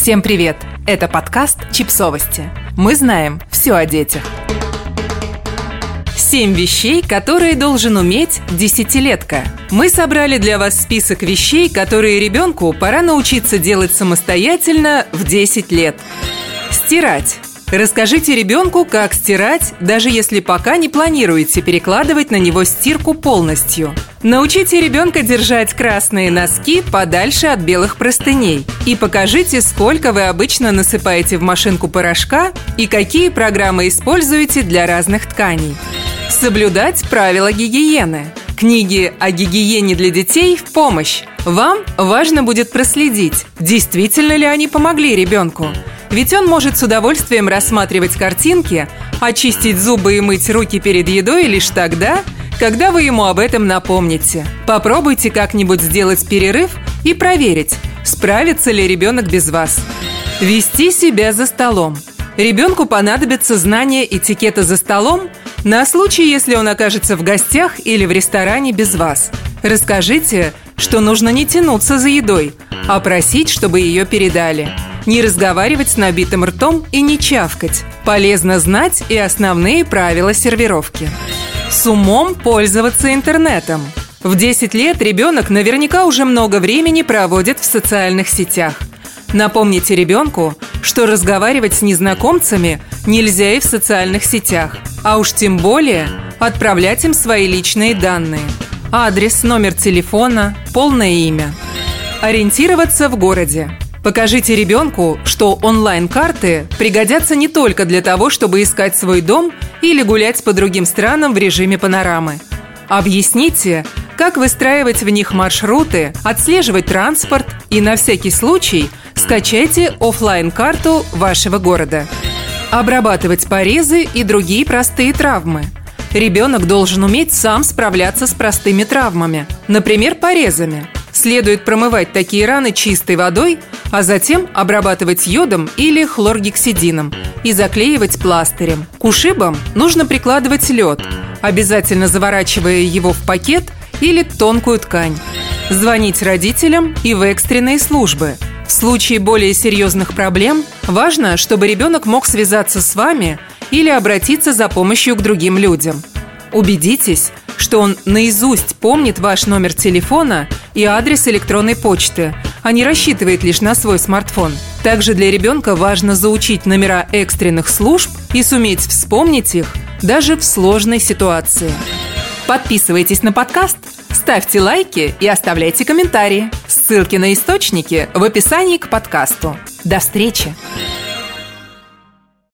Всем привет! Это подкаст «Чипсовости». Мы знаем все о детях. Семь вещей, которые должен уметь десятилетка. Мы собрали для вас список вещей, которые ребенку пора научиться делать самостоятельно в 10 лет. Стирать. Расскажите ребенку, как стирать, даже если пока не планируете перекладывать на него стирку полностью. Научите ребенка держать красные носки подальше от белых простыней. И покажите, сколько вы обычно насыпаете в машинку порошка и какие программы используете для разных тканей. Соблюдать правила гигиены. Книги о гигиене для детей в помощь. Вам важно будет проследить, действительно ли они помогли ребенку. Ведь он может с удовольствием рассматривать картинки, очистить зубы и мыть руки перед едой лишь тогда, когда вы ему об этом напомните. Попробуйте как-нибудь сделать перерыв и проверить, справится ли ребенок без вас. Вести себя за столом. Ребенку понадобится знание этикета за столом на случай, если он окажется в гостях или в ресторане без вас. Расскажите, что нужно не тянуться за едой, а просить, чтобы ее передали – не разговаривать с набитым ртом и не чавкать. Полезно знать и основные правила сервировки. С умом пользоваться интернетом. В 10 лет ребенок наверняка уже много времени проводит в социальных сетях. Напомните ребенку, что разговаривать с незнакомцами нельзя и в социальных сетях, а уж тем более отправлять им свои личные данные. Адрес, номер телефона, полное имя. Ориентироваться в городе. Покажите ребенку, что онлайн-карты пригодятся не только для того, чтобы искать свой дом или гулять по другим странам в режиме панорамы. Объясните, как выстраивать в них маршруты, отслеживать транспорт и на всякий случай скачайте офлайн карту вашего города. Обрабатывать порезы и другие простые травмы. Ребенок должен уметь сам справляться с простыми травмами, например, порезами. Следует промывать такие раны чистой водой, а затем обрабатывать йодом или хлоргексидином и заклеивать пластырем. К ушибам нужно прикладывать лед, обязательно заворачивая его в пакет или тонкую ткань. Звонить родителям и в экстренные службы. В случае более серьезных проблем важно, чтобы ребенок мог связаться с вами или обратиться за помощью к другим людям. Убедитесь, что он наизусть помнит ваш номер телефона и адрес электронной почты, а не рассчитывает лишь на свой смартфон. Также для ребенка важно заучить номера экстренных служб и суметь вспомнить их даже в сложной ситуации. Подписывайтесь на подкаст, ставьте лайки и оставляйте комментарии. Ссылки на источники в описании к подкасту. До встречи!